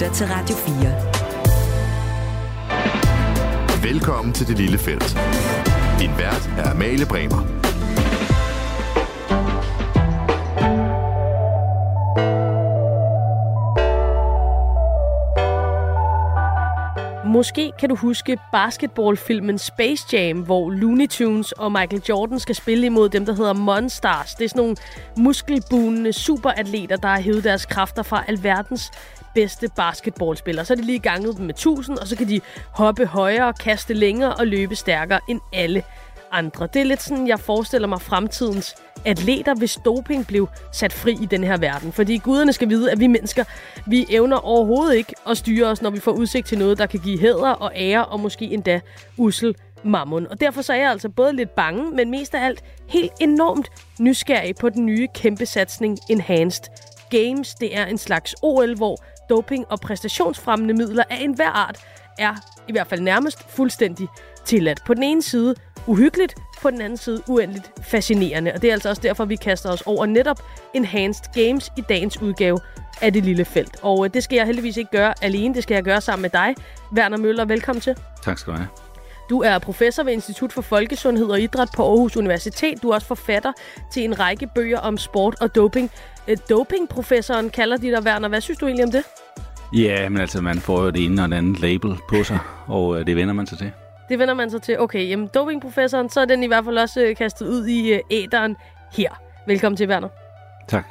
lytter til Radio 4. Velkommen til Det Lille Felt. Din vært er Amalie Bremer. Måske kan du huske basketballfilmen Space Jam, hvor Looney Tunes og Michael Jordan skal spille imod dem, der hedder Monstars. Det er sådan nogle muskelbunende superatleter, der har hævet deres kræfter fra alverdens bedste basketballspillere. Så er de lige ganget dem med 1000, og så kan de hoppe højere, kaste længere og løbe stærkere end alle andre. Det er lidt sådan, jeg forestiller mig fremtidens atleter, hvis doping blev sat fri i den her verden. Fordi guderne skal vide, at vi mennesker, vi evner overhovedet ikke at styre os, når vi får udsigt til noget, der kan give hæder og ære og måske endda usel mammon. Og derfor så er jeg altså både lidt bange, men mest af alt helt enormt nysgerrig på den nye kæmpe satsning Enhanced Games. Det er en slags OL, hvor doping og præstationsfremmende midler af enhver art er i hvert fald nærmest fuldstændig tilladt. På den ene side uhyggeligt, på den anden side uendeligt fascinerende. Og det er altså også derfor, vi kaster os over netop Enhanced Games i dagens udgave af Det Lille Felt. Og øh, det skal jeg heldigvis ikke gøre alene, det skal jeg gøre sammen med dig. Werner Møller, velkommen til. Tak skal du have. Du er professor ved Institut for Folkesundhed og Idræt på Aarhus Universitet. Du er også forfatter til en række bøger om sport og doping. Øh, dopingprofessoren kalder de dig, Werner. Hvad synes du egentlig om det? Ja, men altså, man får jo det ene og det andet label på sig, og øh, det vender man sig til. Det vender man sig til. Okay, jamen dopingprofessoren, så er den i hvert fald også øh, kastet ud i øh, æderen her. Velkommen til, Werner. Tak.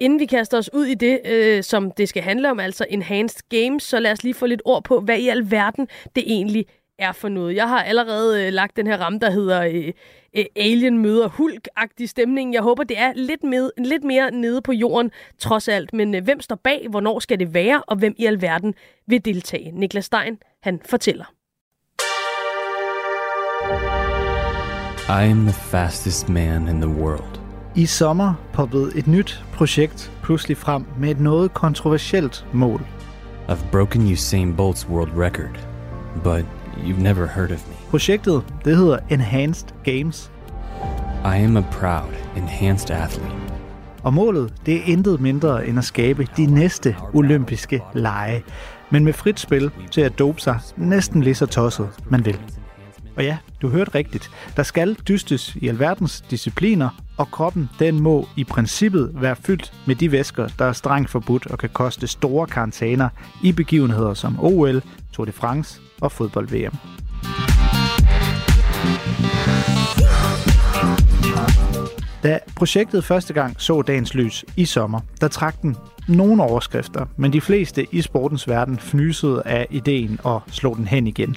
Inden vi kaster os ud i det, øh, som det skal handle om, altså Enhanced Games, så lad os lige få lidt ord på, hvad i alverden det egentlig er for noget. Jeg har allerede øh, lagt den her ramme, der hedder øh, øh, Alien møder Hulk-agtig stemning. Jeg håber, det er lidt, med, lidt mere nede på jorden, trods alt. Men øh, hvem står bag? Hvornår skal det være? Og hvem i alverden vil deltage? Niklas Stein, han fortæller. I am the fastest man in the world. I sommer poppede et nyt projekt pludselig frem med et noget kontroversielt mål. I've broken Usain Bolt's world record, but you've never heard of me. Projektet det hedder Enhanced Games, I am a proud, enhanced athlete. og målet det er intet mindre end at skabe de næste olympiske lege. Men med frit spil til at dope sig næsten lige så tosset man vil. Og ja, du hørte rigtigt. Der skal dystes i alverdens discipliner, og kroppen den må i princippet være fyldt med de væsker, der er strengt forbudt og kan koste store karantæner i begivenheder som OL, Tour de France og fodbold-VM. Da projektet første gang så dagens lys i sommer, der trak den nogle overskrifter, men de fleste i sportens verden fnysede af ideen og slog den hen igen.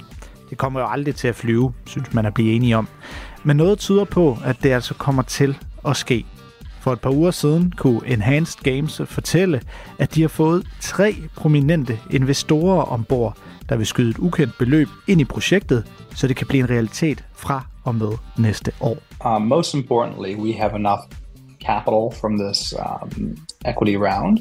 Det kommer jo aldrig til at flyve, synes man at blive enige om. Men noget tyder på, at det altså kommer til at ske. For et par uger siden kunne Enhanced Games fortælle, at de har fået tre prominente investorer ombord, der vil skyde et ukendt beløb ind i projektet, så det kan blive en realitet fra og med næste år. Um, most importantly, we have enough capital from this um, equity round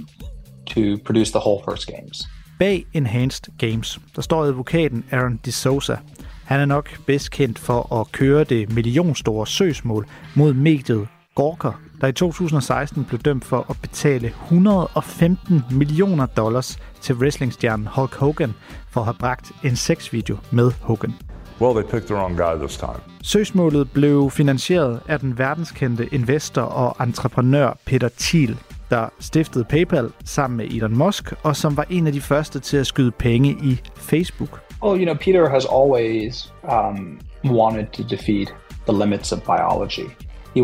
to produce the whole first games. Bag Enhanced Games, der står advokaten Aaron DeSouza. Han er nok bedst kendt for at køre det millionstore søgsmål mod mediet Gawker, der i 2016 blev dømt for at betale 115 millioner dollars til wrestlingstjernen Hulk Hogan for at have bragt en sexvideo med Hogan. Well, they picked the wrong guy this time. Søgsmålet blev finansieret af den verdenskendte investor og entreprenør Peter Thiel, der stiftede PayPal sammen med Elon Musk, og som var en af de første til at skyde penge i Facebook. Well, you know, Peter has always um, wanted to defeat the limits of biology. He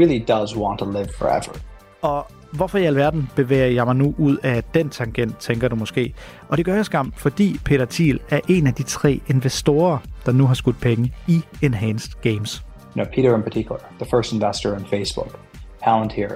really does want to live forever. Og hvorfor i alverden bevæger jeg mig nu ud af den tangent, tænker du måske. Og det gør jeg skam, fordi Peter Thiel er en af de tre investorer, der nu har skudt penge i Enhanced Games. You know, Peter in particular, the first investor in Facebook, Palantir,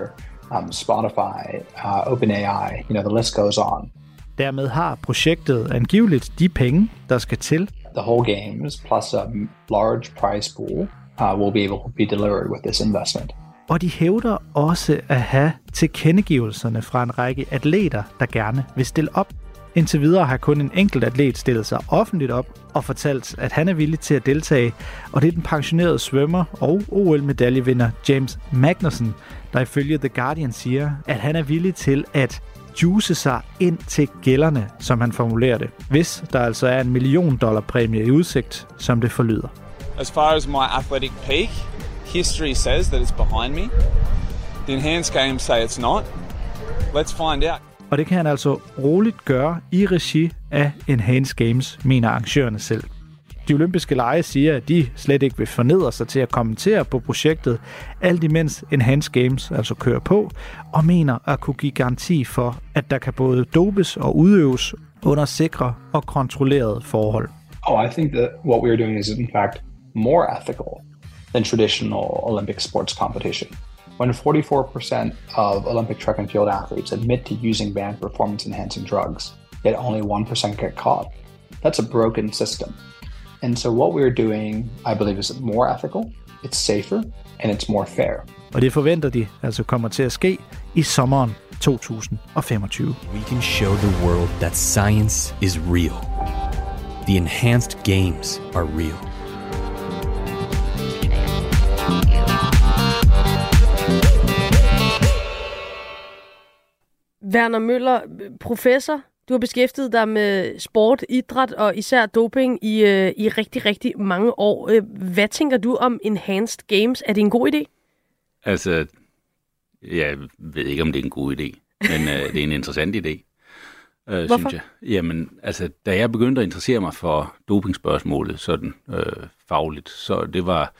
um, Spotify, uh, OpenAI, you know, the list goes on. Dermed har projektet angiveligt de penge, der skal til, The whole games plus a large prize pool uh, will be able to be delivered with this investment. og de hævder også at have tilkendegivelserne fra en række atleter, der gerne vil stille op. Indtil videre har kun en enkelt atlet stillet sig offentligt op og fortalt, at han er villig til at deltage, og det er den pensionerede svømmer og OL-medaljevinder James Magnussen, der ifølge The Guardian siger, at han er villig til at juice sig ind til gælderne, som han formulerer det, hvis der altså er en million dollar præmie i udsigt, som det forlyder. As far as my athletic peak, history says that it's behind me. The enhanced games say it's not. Let's find out. Og det kan han altså roligt gøre i regi af Enhanced Games, mener arrangørerne selv. De olympiske lege siger, at de slet ikke vil fornedre sig til at kommentere på projektet, alt imens Enhanced Games altså kører på, og mener at kunne give garanti for, at der kan både dopes og udøves under sikre og kontrollerede forhold. Oh, I think that what we are doing is in fact more ethical than traditional Olympic sports competition. When 44% of Olympic track and field athletes admit to using banned performance enhancing drugs, yet only 1% get caught, that's a broken system. And so what we're doing, I believe, is more ethical, it's safer, and it's more fair. Og det forventer de altså kommer til at ske i sommeren 2025. We can show the world that science is real. The enhanced games are real. Werner Møller, professor. Du har beskæftiget dig med sport, idræt og især doping i, øh, i rigtig, rigtig mange år. Øh, hvad tænker du om Enhanced Games? Er det en god idé? Altså, jeg ved ikke, om det er en god idé, men øh, det er en interessant idé, øh, Hvorfor? synes jeg. Jamen, altså, da jeg begyndte at interessere mig for dopingspørgsmålet sådan øh, fagligt, så det var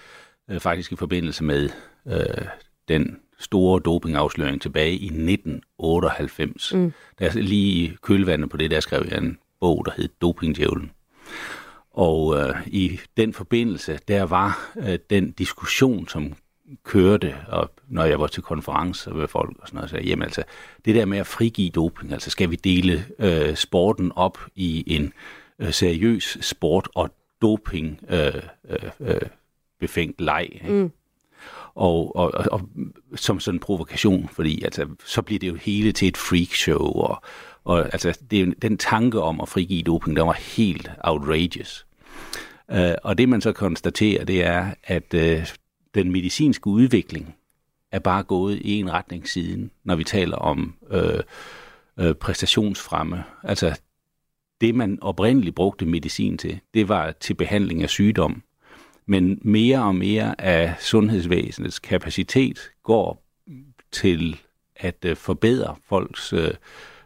øh, faktisk i forbindelse med øh, den store dopingafsløring tilbage i 1998. Mm. Der er lige i kølvandet på det, der skrev jeg en bog, der hed Dopingdjævlen. Og øh, i den forbindelse, der var øh, den diskussion, som kørte, og når jeg var til konferencer med folk og sådan noget, så jeg, jamen altså, det der med at frigive doping, altså skal vi dele øh, sporten op i en øh, seriøs sport og doping øh, øh, øh, befængt leg. Ikke? Mm. Og, og, og, og som sådan en provokation, fordi altså, så bliver det jo hele til et freakshow, og, og altså, det den tanke om at frigive doping, der var helt outrageous. Uh, og det man så konstaterer, det er, at uh, den medicinske udvikling er bare gået i en retning siden, når vi taler om øh, øh, præstationsfremme. Altså det, man oprindeligt brugte medicin til, det var til behandling af sygdom. Men mere og mere af sundhedsvæsenets kapacitet går til at øh, forbedre folks øh,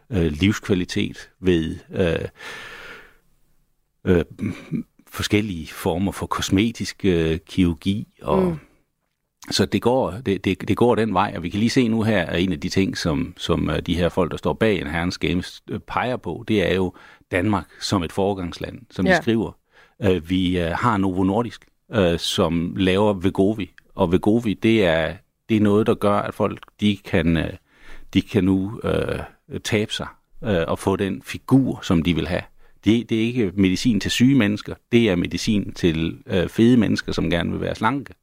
øh, livskvalitet ved øh, øh, forskellige former for kosmetisk øh, kirurgi og mm. Så det går, det, det, det går den vej, og vi kan lige se nu her, at en af de ting, som, som øh, de her folk, der står bag en herrens games, øh, peger på, det er jo Danmark som et foregangsland, som ja. Ja. de skriver. Øh, Vi øh, har Novo Nordisk, øh, som laver Vegovi, og Vegovi, det er, det er noget, der gør, at folk de kan, øh, de kan nu øh, tabe sig øh, og få den figur, som de vil have. Det, det er ikke medicin til syge mennesker, det er medicin til øh, fede mennesker, som gerne vil være slanke.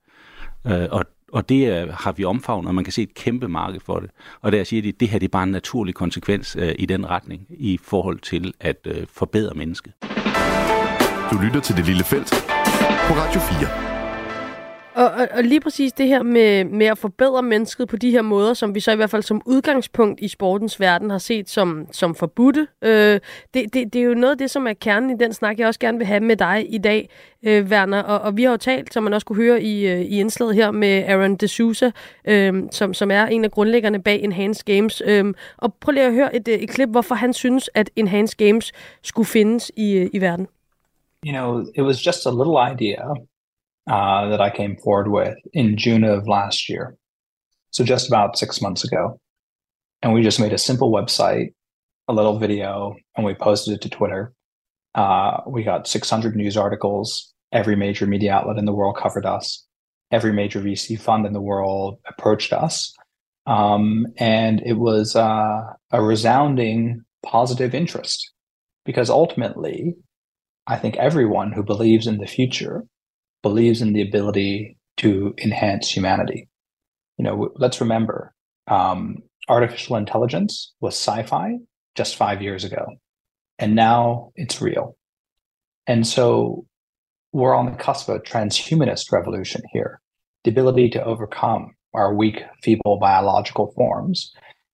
Øh, og, og det øh, har vi omfavnet, og man kan se et kæmpe marked for det. Og der siger de, at det her det er bare en naturlig konsekvens øh, i den retning, i forhold til at øh, forbedre mennesket. Du lytter til Det Lille Felt på Radio 4. Og, og, og lige præcis det her med, med at forbedre mennesket på de her måder, som vi så i hvert fald som udgangspunkt i sportens verden har set som, som forbudte, øh, det, det, det er jo noget af det, som er kernen i den snak, jeg også gerne vil have med dig i dag, øh, Werner. Og, og vi har jo talt, som man også kunne høre i, øh, i indslaget her, med Aaron D'Souza, øh, som, som er en af grundlæggerne bag Enhanced Games. Øh, og prøv lige at høre et, øh, et klip, hvorfor han synes, at Enhanced Games skulle findes i, øh, i verden. You know, it was just a little idea uh, that I came forward with in June of last year. So just about six months ago. And we just made a simple website, a little video, and we posted it to Twitter. Uh, we got 600 news articles. Every major media outlet in the world covered us. Every major VC fund in the world approached us. Um, and it was uh, a resounding positive interest because ultimately, I think everyone who believes in the future believes in the ability to enhance humanity. You know, let's remember um, artificial intelligence was sci fi just five years ago. and now it's real. And so we're on the cusp of a transhumanist revolution here the ability to overcome our weak, feeble biological forms.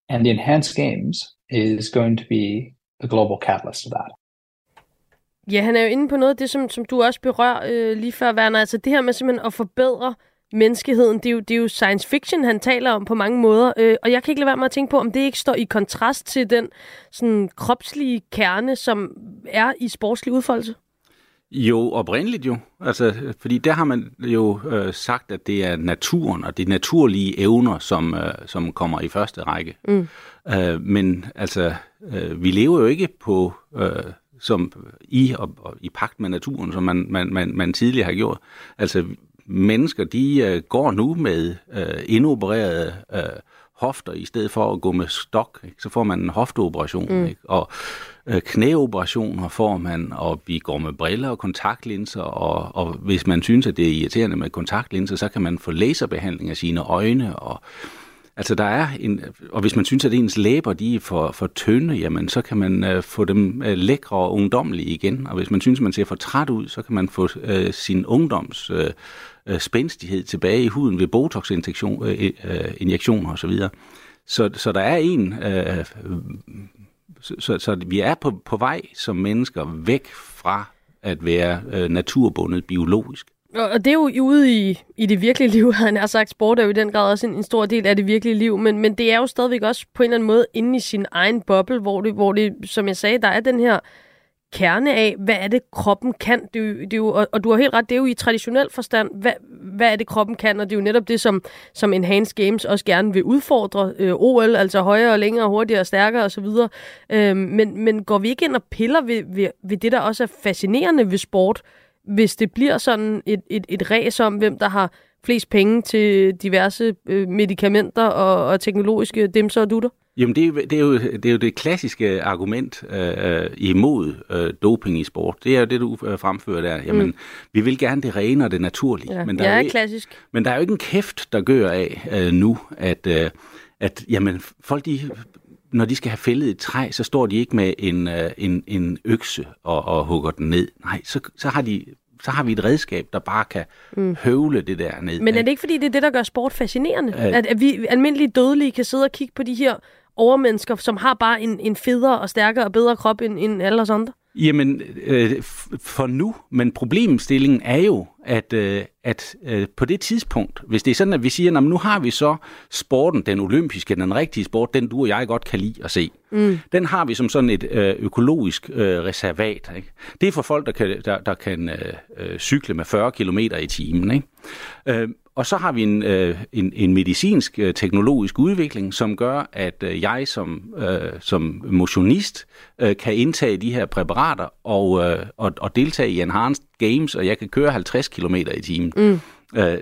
And the enhanced games is going to be the global catalyst of that. Ja, han er jo inde på noget af det, som, som du også berører øh, lige før, Werner. Altså det her med simpelthen at forbedre menneskeheden, det er, jo, det er jo science fiction, han taler om på mange måder. Øh, og jeg kan ikke lade være med at tænke på, om det ikke står i kontrast til den sådan, kropslige kerne, som er i sportslig udfoldelse. Jo, oprindeligt jo. Altså, fordi der har man jo øh, sagt, at det er naturen og de naturlige evner, som, øh, som kommer i første række. Mm. Øh, men altså, øh, vi lever jo ikke på øh, som i og, og i pagt med naturen, som man, man, man, man tidligere har gjort. Altså, mennesker, de øh, går nu med øh, indopererede øh, hofter, i stedet for at gå med stok. Ikke? Så får man en hofteoperation. Mm. Ikke? Og øh, knæoperationer får man, og vi går med briller og kontaktlinser, og, og hvis man synes, at det er irriterende med kontaktlinser, så kan man få laserbehandling af sine øjne, og Altså der er en, og hvis man synes, at ens læber de er for, for tynde, jamen så kan man øh, få dem øh, lækre og ungdomlige igen. Og hvis man synes, at man ser for træt ud, så kan man få øh, sin ungdoms øh, øh, spændstighed tilbage i huden ved botox-injektioner øh, øh, injektioner osv. Så, så der er en, øh, så, så, så vi er på, på vej som mennesker væk fra at være øh, naturbundet biologisk. Og det er jo ude i, i det virkelige liv, han har sagt. Sport er jo i den grad også en, en stor del af det virkelige liv, men, men det er jo stadigvæk også på en eller anden måde inde i sin egen boble, hvor det, hvor det som jeg sagde, der er den her kerne af, hvad er det, kroppen kan. Det er jo, det er jo, og, og du har helt ret, det er jo i traditionel forstand, hvad, hvad er det, kroppen kan, og det er jo netop det, som, som Enhanced Games også gerne vil udfordre. Øh, OL, altså højere, længere, hurtigere, stærkere osv. Øh, men, men går vi ikke ind og piller ved, ved, ved det, der også er fascinerende ved sport, hvis det bliver sådan et, et, et ræs om, hvem der har flest penge til diverse øh, medicamenter og, og teknologiske dimser og dutter? Jamen, det er, det, er jo, det er jo det klassiske argument øh, imod øh, doping i sport. Det er jo det, du øh, fremfører der. Jamen, mm. vi vil gerne det rene og det naturlige. Ja, men der er, er jo, klassisk. Men der er jo ikke en kæft, der gør af øh, nu, at, øh, at jamen, folk de når de skal have fældet et træ, så står de ikke med en, øh, en, en økse og, og hugger den ned. Nej, så, så har de så har vi et redskab, der bare kan mm. høvle det der ned. Men er det ikke, fordi det er det, der gør sport fascinerende? Øh. At, at vi almindelige dødelige kan sidde og kigge på de her overmennesker, som har bare en, en federe og stærkere og bedre krop end, end alle os andre? Jamen, øh, for nu, men problemstillingen er jo, at, øh, at øh, på det tidspunkt, hvis det er sådan, at vi siger, at nu har vi så sporten, den olympiske, den rigtige sport, den du og jeg godt kan lide at se. Mm. Den har vi som sådan et øh, økologisk øh, reservat. Ikke? Det er for folk, der kan, der, der kan øh, øh cykle med 40 km i timen. Ikke? Øh, og så har vi en, øh, en, en medicinsk øh, teknologisk udvikling, som gør, at øh, jeg som, øh, som motionist øh, kan indtage de her præparater og, øh, og, og deltage i enhanced games, og jeg kan køre 50 km i timen. Mm. Øh,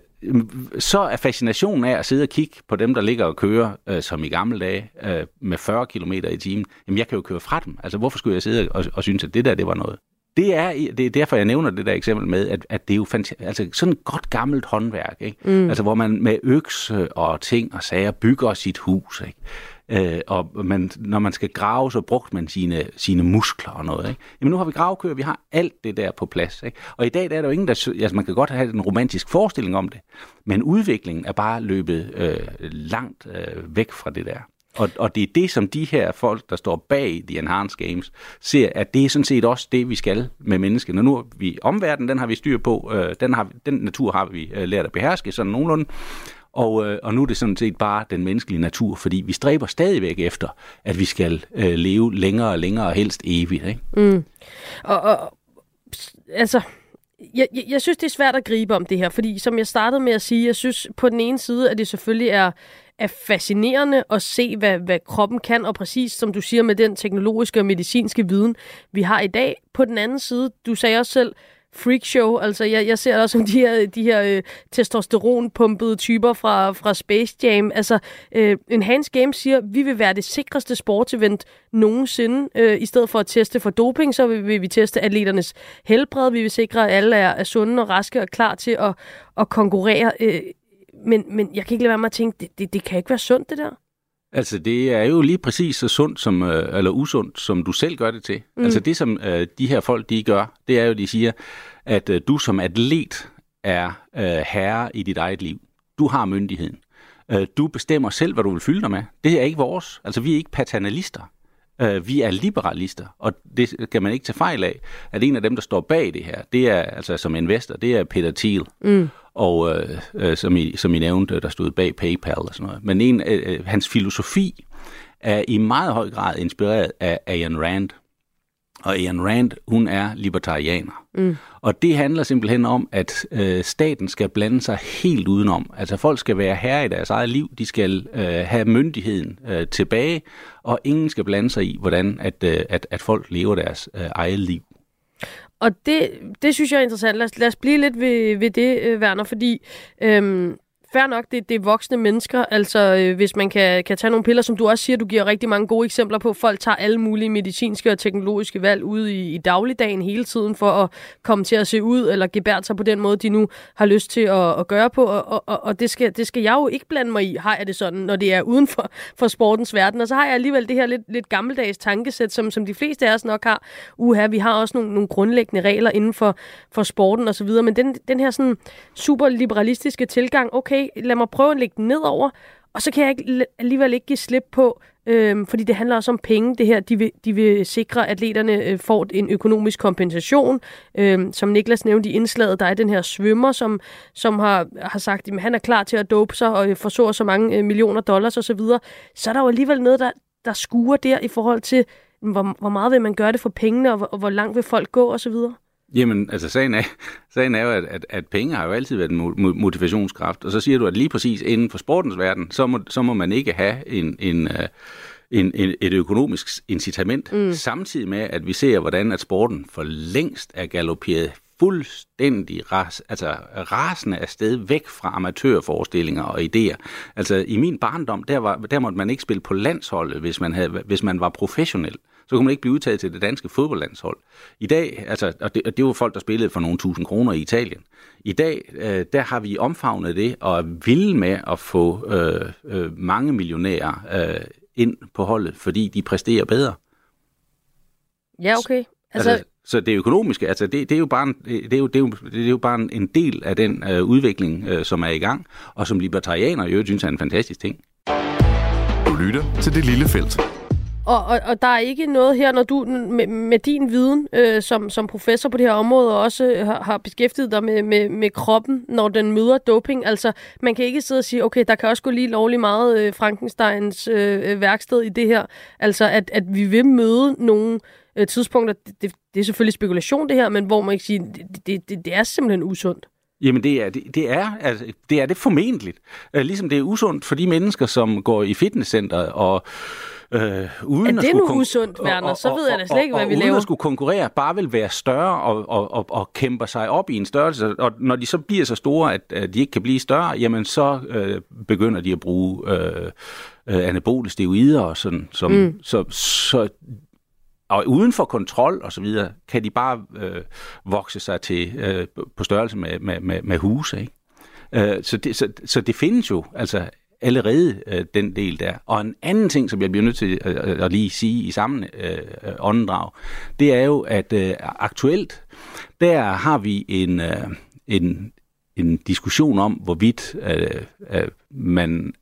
så er fascinationen af at sidde og kigge på dem, der ligger og kører, øh, som i gamle dage, øh, med 40 km i timen. Jamen, jeg kan jo køre fra dem. Altså, hvorfor skulle jeg sidde og, og synes, at det der, det var noget? Det er, det er derfor, jeg nævner det der eksempel med, at, at det er jo fant- altså sådan et godt gammelt håndværk, ikke? Mm. Altså, hvor man med økse og ting og sager bygger sit hus, ikke? Øh, og man, når man skal grave, så bruger man sine, sine muskler og noget. Ikke? Jamen nu har vi gravkøer, vi har alt det der på plads. Ikke? Og i dag der er der jo ingen, der... Altså man kan godt have en romantisk forestilling om det, men udviklingen er bare løbet øh, langt øh, væk fra det der. Og, og det er det, som de her folk, der står bag de Enhanced Games, ser, at det er sådan set også det, vi skal med mennesket. Når nu er vi omverdenen, den har vi styr på, øh, den, har, den natur har vi øh, lært at beherske sådan nogenlunde, og, øh, og nu er det sådan set bare den menneskelige natur, fordi vi stræber stadigvæk efter, at vi skal øh, leve længere og længere og helst evigt. Ikke? Mm. Og, og altså, jeg, jeg, jeg synes, det er svært at gribe om det her, fordi som jeg startede med at sige, jeg synes på den ene side, at det selvfølgelig er er fascinerende at se, hvad, hvad kroppen kan, og præcis som du siger med den teknologiske og medicinske viden, vi har i dag. På den anden side, du sagde også selv, freakshow. Altså, jeg, jeg ser også som de her, de her øh, testosteronpumpede typer fra, fra Space Jam. Altså, øh, Enhanced Games siger, vi vil være det sikreste sportsevent nogensinde. Øh, I stedet for at teste for doping, så vil, vil vi teste atleternes helbred. Vi vil sikre, at alle er, er sunde og raske og klar til at, at konkurrere. Øh, men, men jeg kan ikke lade være med at tænke, det, det, det kan ikke være sundt, det der. Altså, det er jo lige præcis så sundt som, øh, eller usundt, som du selv gør det til. Mm. Altså, det som øh, de her folk, de gør, det er jo, de siger, at øh, du som atlet er øh, herre i dit eget liv. Du har myndigheden. Øh, du bestemmer selv, hvad du vil fylde dig med. Det er ikke vores. Altså, vi er ikke paternalister. Øh, vi er liberalister, og det kan man ikke tage fejl af, at en af dem, der står bag det her, det er altså som investor, det er Peter Thiel. Mm. Og øh, øh, som, I, som I nævnte, der stod bag PayPal og sådan noget. Men en, øh, øh hans filosofi er i meget høj grad inspireret af Ayn Rand. Og Ayn Rand, hun er libertarianer. Mm. Og det handler simpelthen om, at øh, staten skal blande sig helt udenom. Altså folk skal være herre i deres eget liv, de skal øh, have myndigheden øh, tilbage, og ingen skal blande sig i, hvordan at, øh, at, at folk lever deres øh, eget liv. Og det, det synes jeg er interessant. Lad os, lad os blive lidt ved, ved det, øh, Werner, fordi øhm, fair nok, det, det er voksne mennesker. Altså, øh, hvis man kan, kan tage nogle piller, som du også siger, du giver rigtig mange gode eksempler på. Folk tager alle mulige medicinske og teknologiske valg ude i, i dagligdagen hele tiden for at komme til at se ud eller gebære sig på den måde, de nu har lyst til at, at gøre på. Og, og, og det, skal, det skal jeg jo ikke blande mig i, har jeg det sådan, når det er uden for, for sportens verden. Og så har jeg alligevel det her lidt, lidt gammeldags tankesæt, som, som de fleste af os nok har. Uha, vi har også nogle, nogle grundlæggende regler inden for, for sporten osv., men den, den her sådan super liberalistiske tilgang, okay, okay, lad mig prøve at lægge den nedover, og så kan jeg ikke, alligevel ikke give slip på, øhm, fordi det handler også om penge. Det her, de vil, de vil sikre, at atleterne øh, får en økonomisk kompensation. Øhm, som Niklas nævnte i indslaget, der er den her svømmer, som, som har, har sagt, at han er klar til at dope sig og øh, få så, så mange øh, millioner dollars osv. Så, videre. så er der jo alligevel noget, der, der skuer der i forhold til, hvor, hvor meget vil man gøre det for pengene, og hvor, og hvor langt vil folk gå osv.? Jamen, altså sagen er, sagen er jo, at, at, at penge har jo altid været en motivationskraft, og så siger du, at lige præcis inden for sportens verden, så må, så må man ikke have en, en, øh, en, en, et økonomisk incitament, mm. samtidig med, at vi ser, hvordan at sporten for længst er galopperet fuldstændig ras, altså rasende afsted væk fra amatørforestillinger og idéer. Altså i min barndom, der, var, der måtte man ikke spille på landsholdet, hvis man, havde, hvis man var professionel så kunne man ikke blive udtaget til det danske fodboldlandshold. I dag, altså, og det, og det var folk, der spillede for nogle tusind kroner i Italien. I dag, øh, der har vi omfavnet det og er vilde med at få øh, øh, mange millionærer øh, ind på holdet, fordi de præsterer bedre. Ja, okay. Altså, altså, så det økonomiske, altså det, det, er jo bare en, det, er jo, det, er jo, det er jo bare en del af den øh, udvikling, øh, som er i gang, og som libertarianer jo synes er en fantastisk ting. Du lytter til Det Lille Felt. Og, og, og der er ikke noget her, når du med, med din viden øh, som, som professor på det her område også øh, har, har beskæftiget dig med, med, med kroppen, når den møder doping. Altså, man kan ikke sidde og sige, okay, der kan også gå lige lovlig meget øh, Frankensteins øh, øh værksted i det her. Altså, at, at vi vil møde nogle øh, tidspunkter, det, det, det er selvfølgelig spekulation det her, men hvor man ikke sige, det, det, det, det er simpelthen usundt. Jamen det er det, det er altså, det er det formentligt. Øh, ligesom det er usundt for de mennesker som går i fitnesscenter og Øh, uden er det nu usundt, Werner? Så ved jeg da slet ikke, hvad vi laver. uden at skulle konkurrere, bare vil være større og, og, og, og kæmper sig op i en størrelse. Og når de så bliver så store, at, at de ikke kan blive større, jamen så øh, begynder de at bruge øh, øh, anabole steroider og sådan. Som, mm. så, så og uden for kontrol og så videre, kan de bare øh, vokse sig til øh, på størrelse med, med, med, med huse. Ikke? Øh, så, det, så, så det findes jo. Altså, allerede øh, den del der. Og en anden ting, som jeg bliver nødt til at, at lige sige i samme øh, øh, åndedrag, det er jo, at øh, aktuelt, der har vi en, øh, en, en diskussion om, hvorvidt øh, øh, man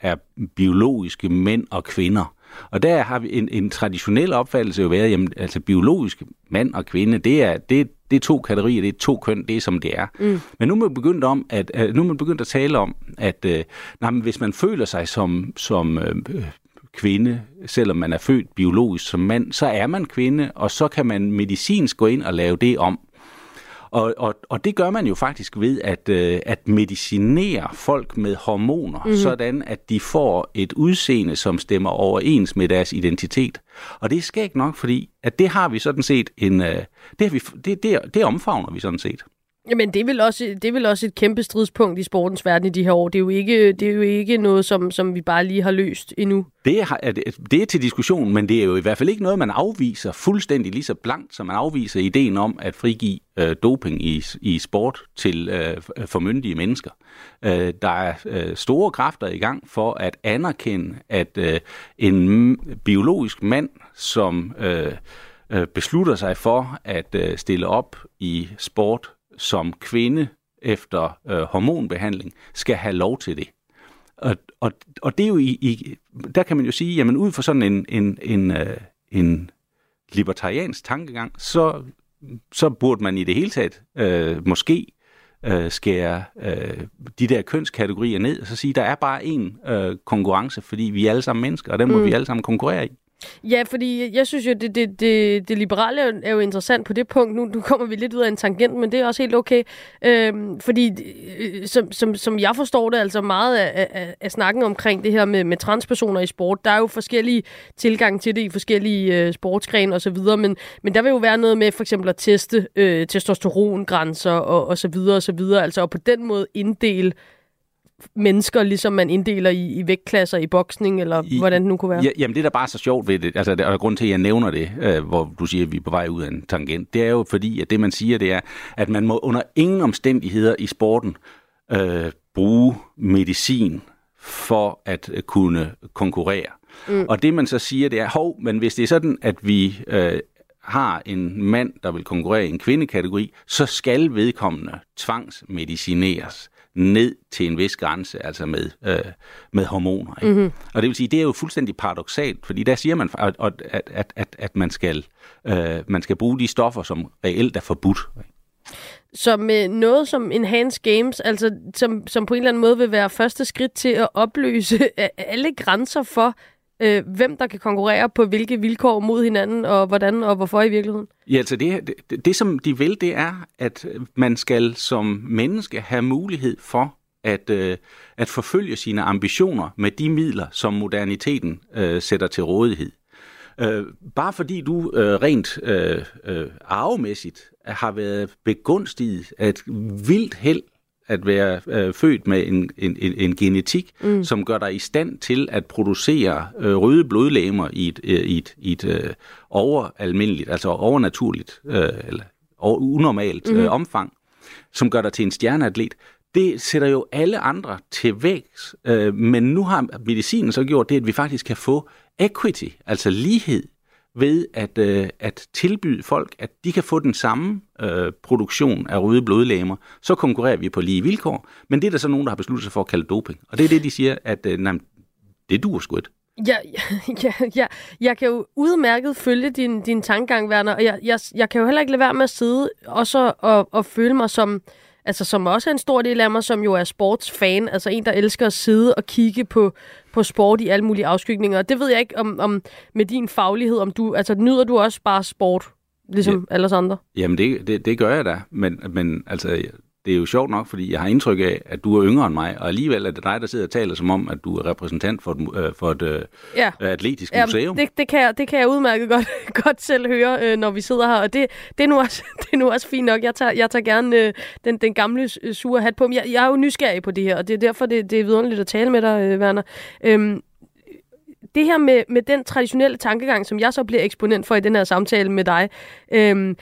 er biologiske mænd og kvinder. Og der har vi en, en traditionel opfattelse jo været, jamen, altså biologisk mand og kvinde, det er, det, det er to kategorier, det er to køn, det er som det er. Mm. Men nu er man begyndt, om, at, nu er man begyndt at tale om, at uh, nej, men hvis man føler sig som, som uh, kvinde, selvom man er født biologisk som mand, så er man kvinde, og så kan man medicinsk gå ind og lave det om. Og, og, og det gør man jo faktisk ved at, øh, at medicinere folk med hormoner, mm. sådan at de får et udseende, som stemmer overens med deres identitet. Og det er skægt nok, fordi at det har vi sådan set en... Øh, det, har vi, det, det, det omfavner vi sådan set. Jamen, det er, vel også, det er vel også et kæmpe stridspunkt i sportens verden i de her år. Det er jo ikke, det er jo ikke noget, som, som vi bare lige har løst endnu. Det er, det er til diskussion, men det er jo i hvert fald ikke noget, man afviser fuldstændig lige så blankt, som man afviser ideen om at frigive øh, doping i, i sport til øh, formyndige mennesker. Øh, der er øh, store kræfter i gang for at anerkende, at øh, en biologisk mand, som øh, øh, beslutter sig for at øh, stille op i sport som kvinde efter øh, hormonbehandling, skal have lov til det. Og, og, og det er jo i, i, der kan man jo sige, jamen ud fra sådan en, en, en, øh, en libertariansk tankegang, så, så burde man i det hele taget øh, måske øh, skære øh, de der kønskategorier ned, og så sige, der er bare én øh, konkurrence, fordi vi er alle sammen mennesker, og den må mm. vi alle sammen konkurrere i. Ja, fordi jeg synes jo, det, det, det, det liberale er jo interessant på det punkt. Nu, nu kommer vi lidt ud af en tangent, men det er også helt okay. Øhm, fordi, øh, som, som, som jeg forstår det, altså meget af, af, af snakken omkring det her med, med transpersoner i sport, der er jo forskellige tilgang til det i forskellige øh, sportsgrene osv., men, men der vil jo være noget med for eksempel at teste øh, testosterongrænser og, og så videre og så videre, altså og på den måde inddele mennesker, ligesom man inddeler i, i vægtklasser i boksning, eller I, hvordan det nu kunne være? Ja, jamen det, der bare er så sjovt ved det, altså, og grund til, at jeg nævner det, øh, hvor du siger, at vi er på vej ud af en tangent, det er jo fordi, at det man siger, det er, at man må under ingen omstændigheder i sporten øh, bruge medicin for at øh, kunne konkurrere. Mm. Og det man så siger, det er, hov, men hvis det er sådan, at vi øh, har en mand, der vil konkurrere i en kvindekategori, så skal vedkommende tvangsmedicineres ned til en vis grænse, altså med, øh, med hormoner. Ikke? Mm-hmm. Og det vil sige, det er jo fuldstændig paradoxalt, fordi der siger man, at, at, at, at, man, skal, øh, man skal bruge de stoffer, som reelt er forbudt. Ikke? Så med noget som Enhanced Games, altså som, som på en eller anden måde vil være første skridt til at opløse alle grænser for, øh, hvem der kan konkurrere på hvilke vilkår mod hinanden, og hvordan og hvorfor i virkeligheden? Ja, altså det, det, det som de vil, det er, at man skal som menneske have mulighed for at, øh, at forfølge sine ambitioner med de midler, som moderniteten øh, sætter til rådighed. Øh, bare fordi du øh, rent øh, øh, arvemæssigt har været begunstiget af et vildt held at være øh, født med en, en, en, en genetik, mm. som gør dig i stand til at producere øh, røde blodlægemer i et, øh, i et, i et øh, overalmindeligt, altså overnaturligt, øh, eller over, unormalt mm. øh, omfang, som gør dig til en stjerneatlet. Det sætter jo alle andre til vægs, øh, men nu har medicinen så gjort det, at vi faktisk kan få equity, altså lighed ved at, øh, at tilbyde folk, at de kan få den samme øh, produktion af røde blodlægemer, så konkurrerer vi på lige vilkår. Men det er der så nogen, der har besluttet sig for at kalde doping. Og det er det, de siger, at øh, nej, det duer sgu ikke. Ja, ja, ja, jeg kan jo udmærket følge din, din tankegang, Werner, og jeg, jeg, jeg kan jo heller ikke lade være med at sidde og, så, og, og føle mig som altså som også er en stor del af mig, som jo er sportsfan, altså en, der elsker at sidde og kigge på, på sport i alle mulige afskygninger. Og det ved jeg ikke om, om med din faglighed, om du, altså nyder du også bare sport, ligesom ja. alle andre? Jamen det, det, det gør jeg da, men, men altså det er jo sjovt nok, fordi jeg har indtryk af, at du er yngre end mig, og alligevel er det dig, der sidder og taler som om, at du er repræsentant for et, øh, for et øh, ja. atletisk ja, museum. Det, det, kan jeg, det kan jeg udmærket godt, godt selv høre, øh, når vi sidder her, og det, det, er, nu også, det er nu også fint nok. Jeg tager, jeg tager gerne den, den gamle sure hat på, men jeg, jeg er jo nysgerrig på det her, og det er derfor, det, det er vidunderligt at tale med dig, Werner. Øhm, det her med, med den traditionelle tankegang, som jeg så bliver eksponent for i den her samtale med dig, øhm,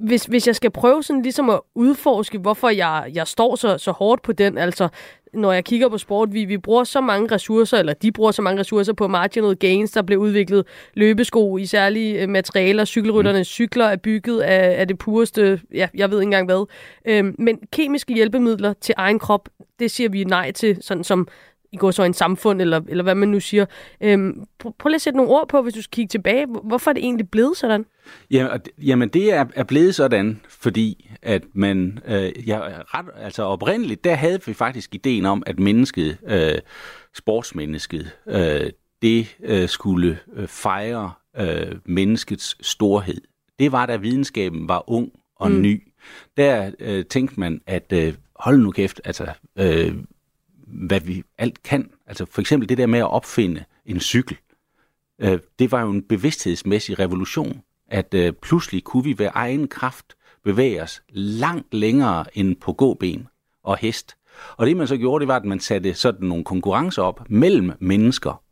hvis, hvis jeg skal prøve sådan ligesom at udforske, hvorfor jeg, jeg står så, så hårdt på den, altså når jeg kigger på sport, vi, vi bruger så mange ressourcer, eller de bruger så mange ressourcer på marginal gains, der bliver udviklet løbesko i særlige øh, materialer, cykelrytternes mm. cykler er bygget af, af det pureste, ja, jeg ved ikke engang hvad. Øhm, men kemiske hjælpemidler til egen krop, det siger vi nej til, sådan som i går så en samfund, eller, eller hvad man nu siger. Øhm, prøv, prøv lige at sætte nogle ord på, hvis du skal kigge tilbage. Hvorfor er det egentlig blevet sådan? Ja, jamen det er, er blevet sådan, fordi at man, øh, ja, ret, altså oprindeligt, der havde vi faktisk ideen om, at mennesket, øh, sportsmennesket, øh, det øh, skulle øh, fejre øh, menneskets storhed. Det var, da videnskaben var ung og mm. ny. Der øh, tænkte man, at øh, hold nu kæft, altså øh, hvad vi alt kan. Altså for eksempel det der med at opfinde en cykel. Øh, det var jo en bevidsthedsmæssig revolution, at øh, pludselig kunne vi ved egen kraft bevæge os langt længere end på gåben og hest. Og det man så gjorde, det var, at man satte sådan nogle konkurrencer op mellem mennesker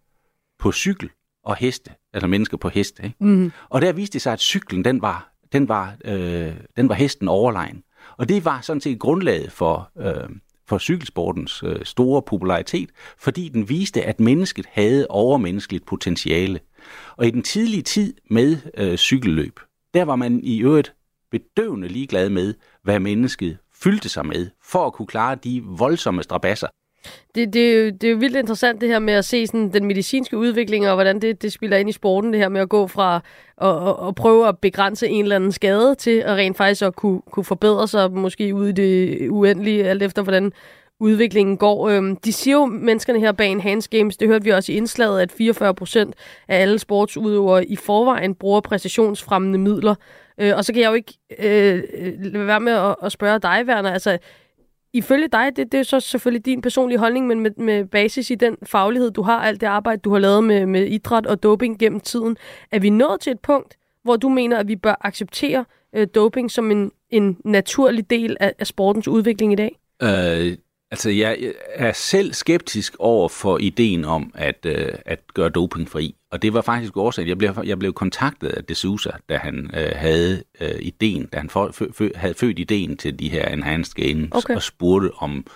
på cykel og heste, altså mennesker på heste. Ikke? Mm. Og der viste det sig, at cyklen, den var, den var, øh, den var hesten overlegen. Og det var sådan set grundlaget for, øh, for cykelsportens øh, store popularitet, fordi den viste, at mennesket havde overmenneskeligt potentiale. Og i den tidlige tid med øh, cykelløb, der var man i øvrigt bedøvende ligeglad med, hvad mennesket fyldte sig med, for at kunne klare de voldsomme strabasser, det, det, det er jo vildt interessant det her med at se sådan, den medicinske udvikling, og hvordan det, det spiller ind i sporten, det her med at gå fra at, at prøve at begrænse en eller anden skade til at rent faktisk at kunne, kunne forbedre sig, måske ude i det uendelige, alt efter hvordan udviklingen går. Øhm, de siger jo, menneskerne her bag Enhanced Games, det hørte vi også i indslaget, at 44 procent af alle sportsudøvere i forvejen bruger præcisionsfremmende midler. Øh, og så kan jeg jo ikke øh, øh lade være med at, at spørge dig, Werner, altså ifølge dig, det, det er så selvfølgelig din personlige holdning, men med, med basis i den faglighed, du har, alt det arbejde, du har lavet med, med idræt og doping gennem tiden, er vi nået til et punkt, hvor du mener, at vi bør acceptere øh, doping som en, en naturlig del af, af sportens udvikling i dag? Øh, Altså, jeg er selv skeptisk over for ideen om at, øh, at gøre doping fri. Og det var faktisk årsagen. Jeg blev, jeg blev kontaktet af De Sousa, da han øh, havde øh, ideen, da han for, fø, fø, havde født ideen til de her Enhanced Games, okay. og spurgte om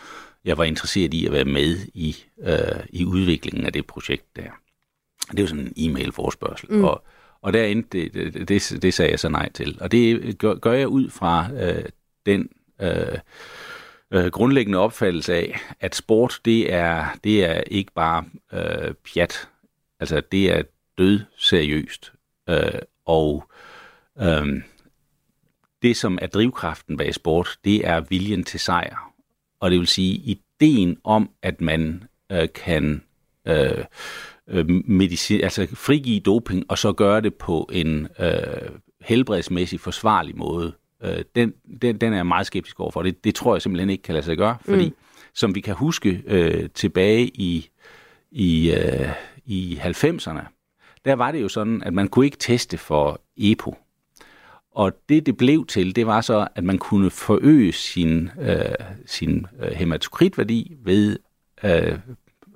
jeg var interesseret i at være med i, øh, i udviklingen af det projekt der. Det var sådan en e-mail-forspørgsel. Mm. Og, og derinde, det, det, det, det sagde jeg så nej til. Og det gør, gør jeg ud fra øh, den... Øh, øh, grundlæggende opfattelse af, at sport, det er, det er ikke bare øh, pjat. Altså, det er død seriøst. Øh, og øh, det, som er drivkraften bag sport, det er viljen til sejr. Og det vil sige, ideen om, at man øh, kan øh, øh medicin, altså frigive doping, og så gøre det på en øh, helbredsmæssig forsvarlig måde, øh, den, den, den er jeg meget skeptisk overfor. Det, det tror jeg simpelthen ikke kan lade sig gøre, fordi mm. som vi kan huske øh, tilbage i, i, øh, i 90'erne, der var det jo sådan, at man kunne ikke teste for EPO. Og det, det blev til, det var så, at man kunne forøge sin, øh, sin øh, hematokritværdi ved øh,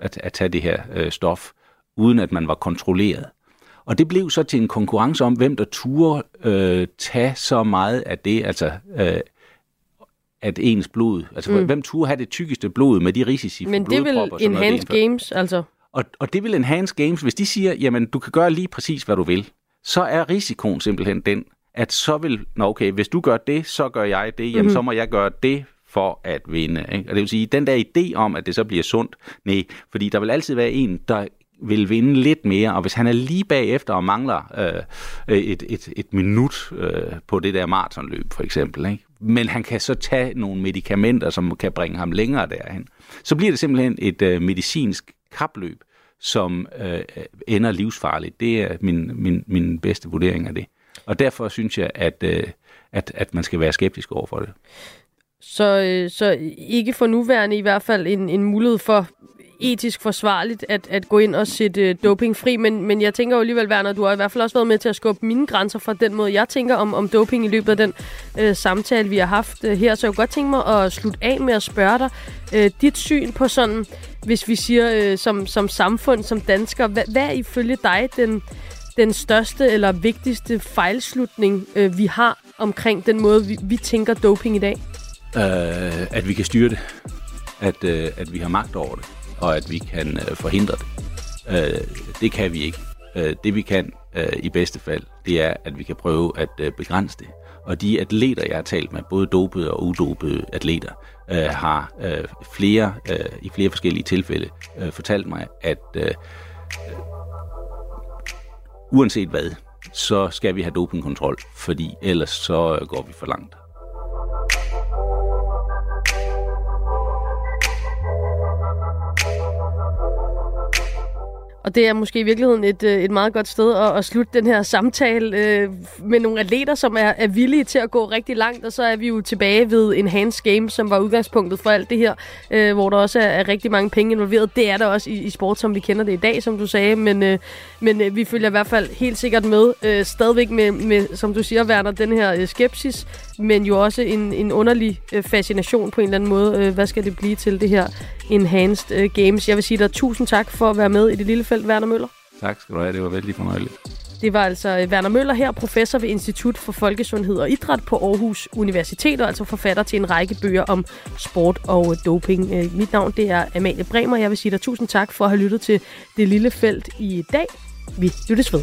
at, at tage det her øh, stof, uden at man var kontrolleret. Og det blev så til en konkurrence om, hvem der turde øh, tage så meget af det, altså øh, at ens blod, altså mm. hvem turde have det tykkeste blod med de risici Men det vil Enhanced Games, altså? Og, og det vil Enhanced Games, hvis de siger, jamen du kan gøre lige præcis, hvad du vil, så er risikoen simpelthen den, at så vil, nå okay, hvis du gør det, så gør jeg det, jamen mm-hmm. så må jeg gøre det for at vinde. Ikke? Og det vil sige, den der idé om, at det så bliver sundt, nej, fordi der vil altid være en, der vil vinde lidt mere, og hvis han er lige bagefter og mangler øh, et, et, et minut øh, på det der maratonløb for eksempel, ikke? men han kan så tage nogle medicamenter, som kan bringe ham længere derhen, så bliver det simpelthen et øh, medicinsk kapløb, som øh, ender livsfarligt. Det er min, min, min bedste vurdering af det. Og derfor synes jeg, at, øh, at, at man skal være skeptisk over for det. Så, øh, så ikke for nuværende i hvert fald en, en mulighed for etisk forsvarligt at, at gå ind og sætte øh, doping fri, men, men jeg tænker jo alligevel, Werner, du har i hvert fald også været med til at skubbe mine grænser fra den måde, jeg tænker om, om doping i løbet af den øh, samtale, vi har haft øh, her. Så jeg kunne godt tænke mig at slutte af med at spørge dig øh, dit syn på sådan, hvis vi siger øh, som, som samfund, som dansker, hvad, hvad er ifølge dig den, den største eller vigtigste fejlslutning, øh, vi har omkring den måde, vi, vi tænker doping i dag? Uh, at vi kan styre det. At, uh, at vi har magt over det og at vi kan øh, forhindre det. Øh, det kan vi ikke. Øh, det vi kan øh, i bedste fald, det er, at vi kan prøve at øh, begrænse det. Og de atleter, jeg har talt med, både dopede og udopede atleter, øh, har øh, flere øh, i flere forskellige tilfælde øh, fortalt mig, at øh, uanset hvad, så skal vi have dopingkontrol, fordi ellers så øh, går vi for langt. Og det er måske i virkeligheden et, øh, et meget godt sted at, at slutte den her samtale øh, med nogle atleter, som er, er villige til at gå rigtig langt. Og så er vi jo tilbage ved en hands game, som var udgangspunktet for alt det her, øh, hvor der også er, er rigtig mange penge involveret. Det er der også i, i sport, som vi kender det i dag, som du sagde. Men, øh, men øh, vi følger i hvert fald helt sikkert med. Øh, stadigvæk med, med, som du siger, Werner, den her øh, skepsis, men jo også en, en underlig øh, fascination på en eller anden måde. Øh, hvad skal det blive til det her Enhanced øh, Games? Jeg vil sige dig tusind tak for at være med i det lille felt, Werner Møller. Tak skal du have, det var vældig fornøjeligt. Det var altså øh, Werner Møller her, professor ved Institut for Folkesundhed og Idræt på Aarhus Universitet, og altså forfatter til en række bøger om sport og doping. Øh, mit navn det er Amalie Bremer. Jeg vil sige dig tusind tak for at have lyttet til det lille felt i dag. Vi lyttes ved.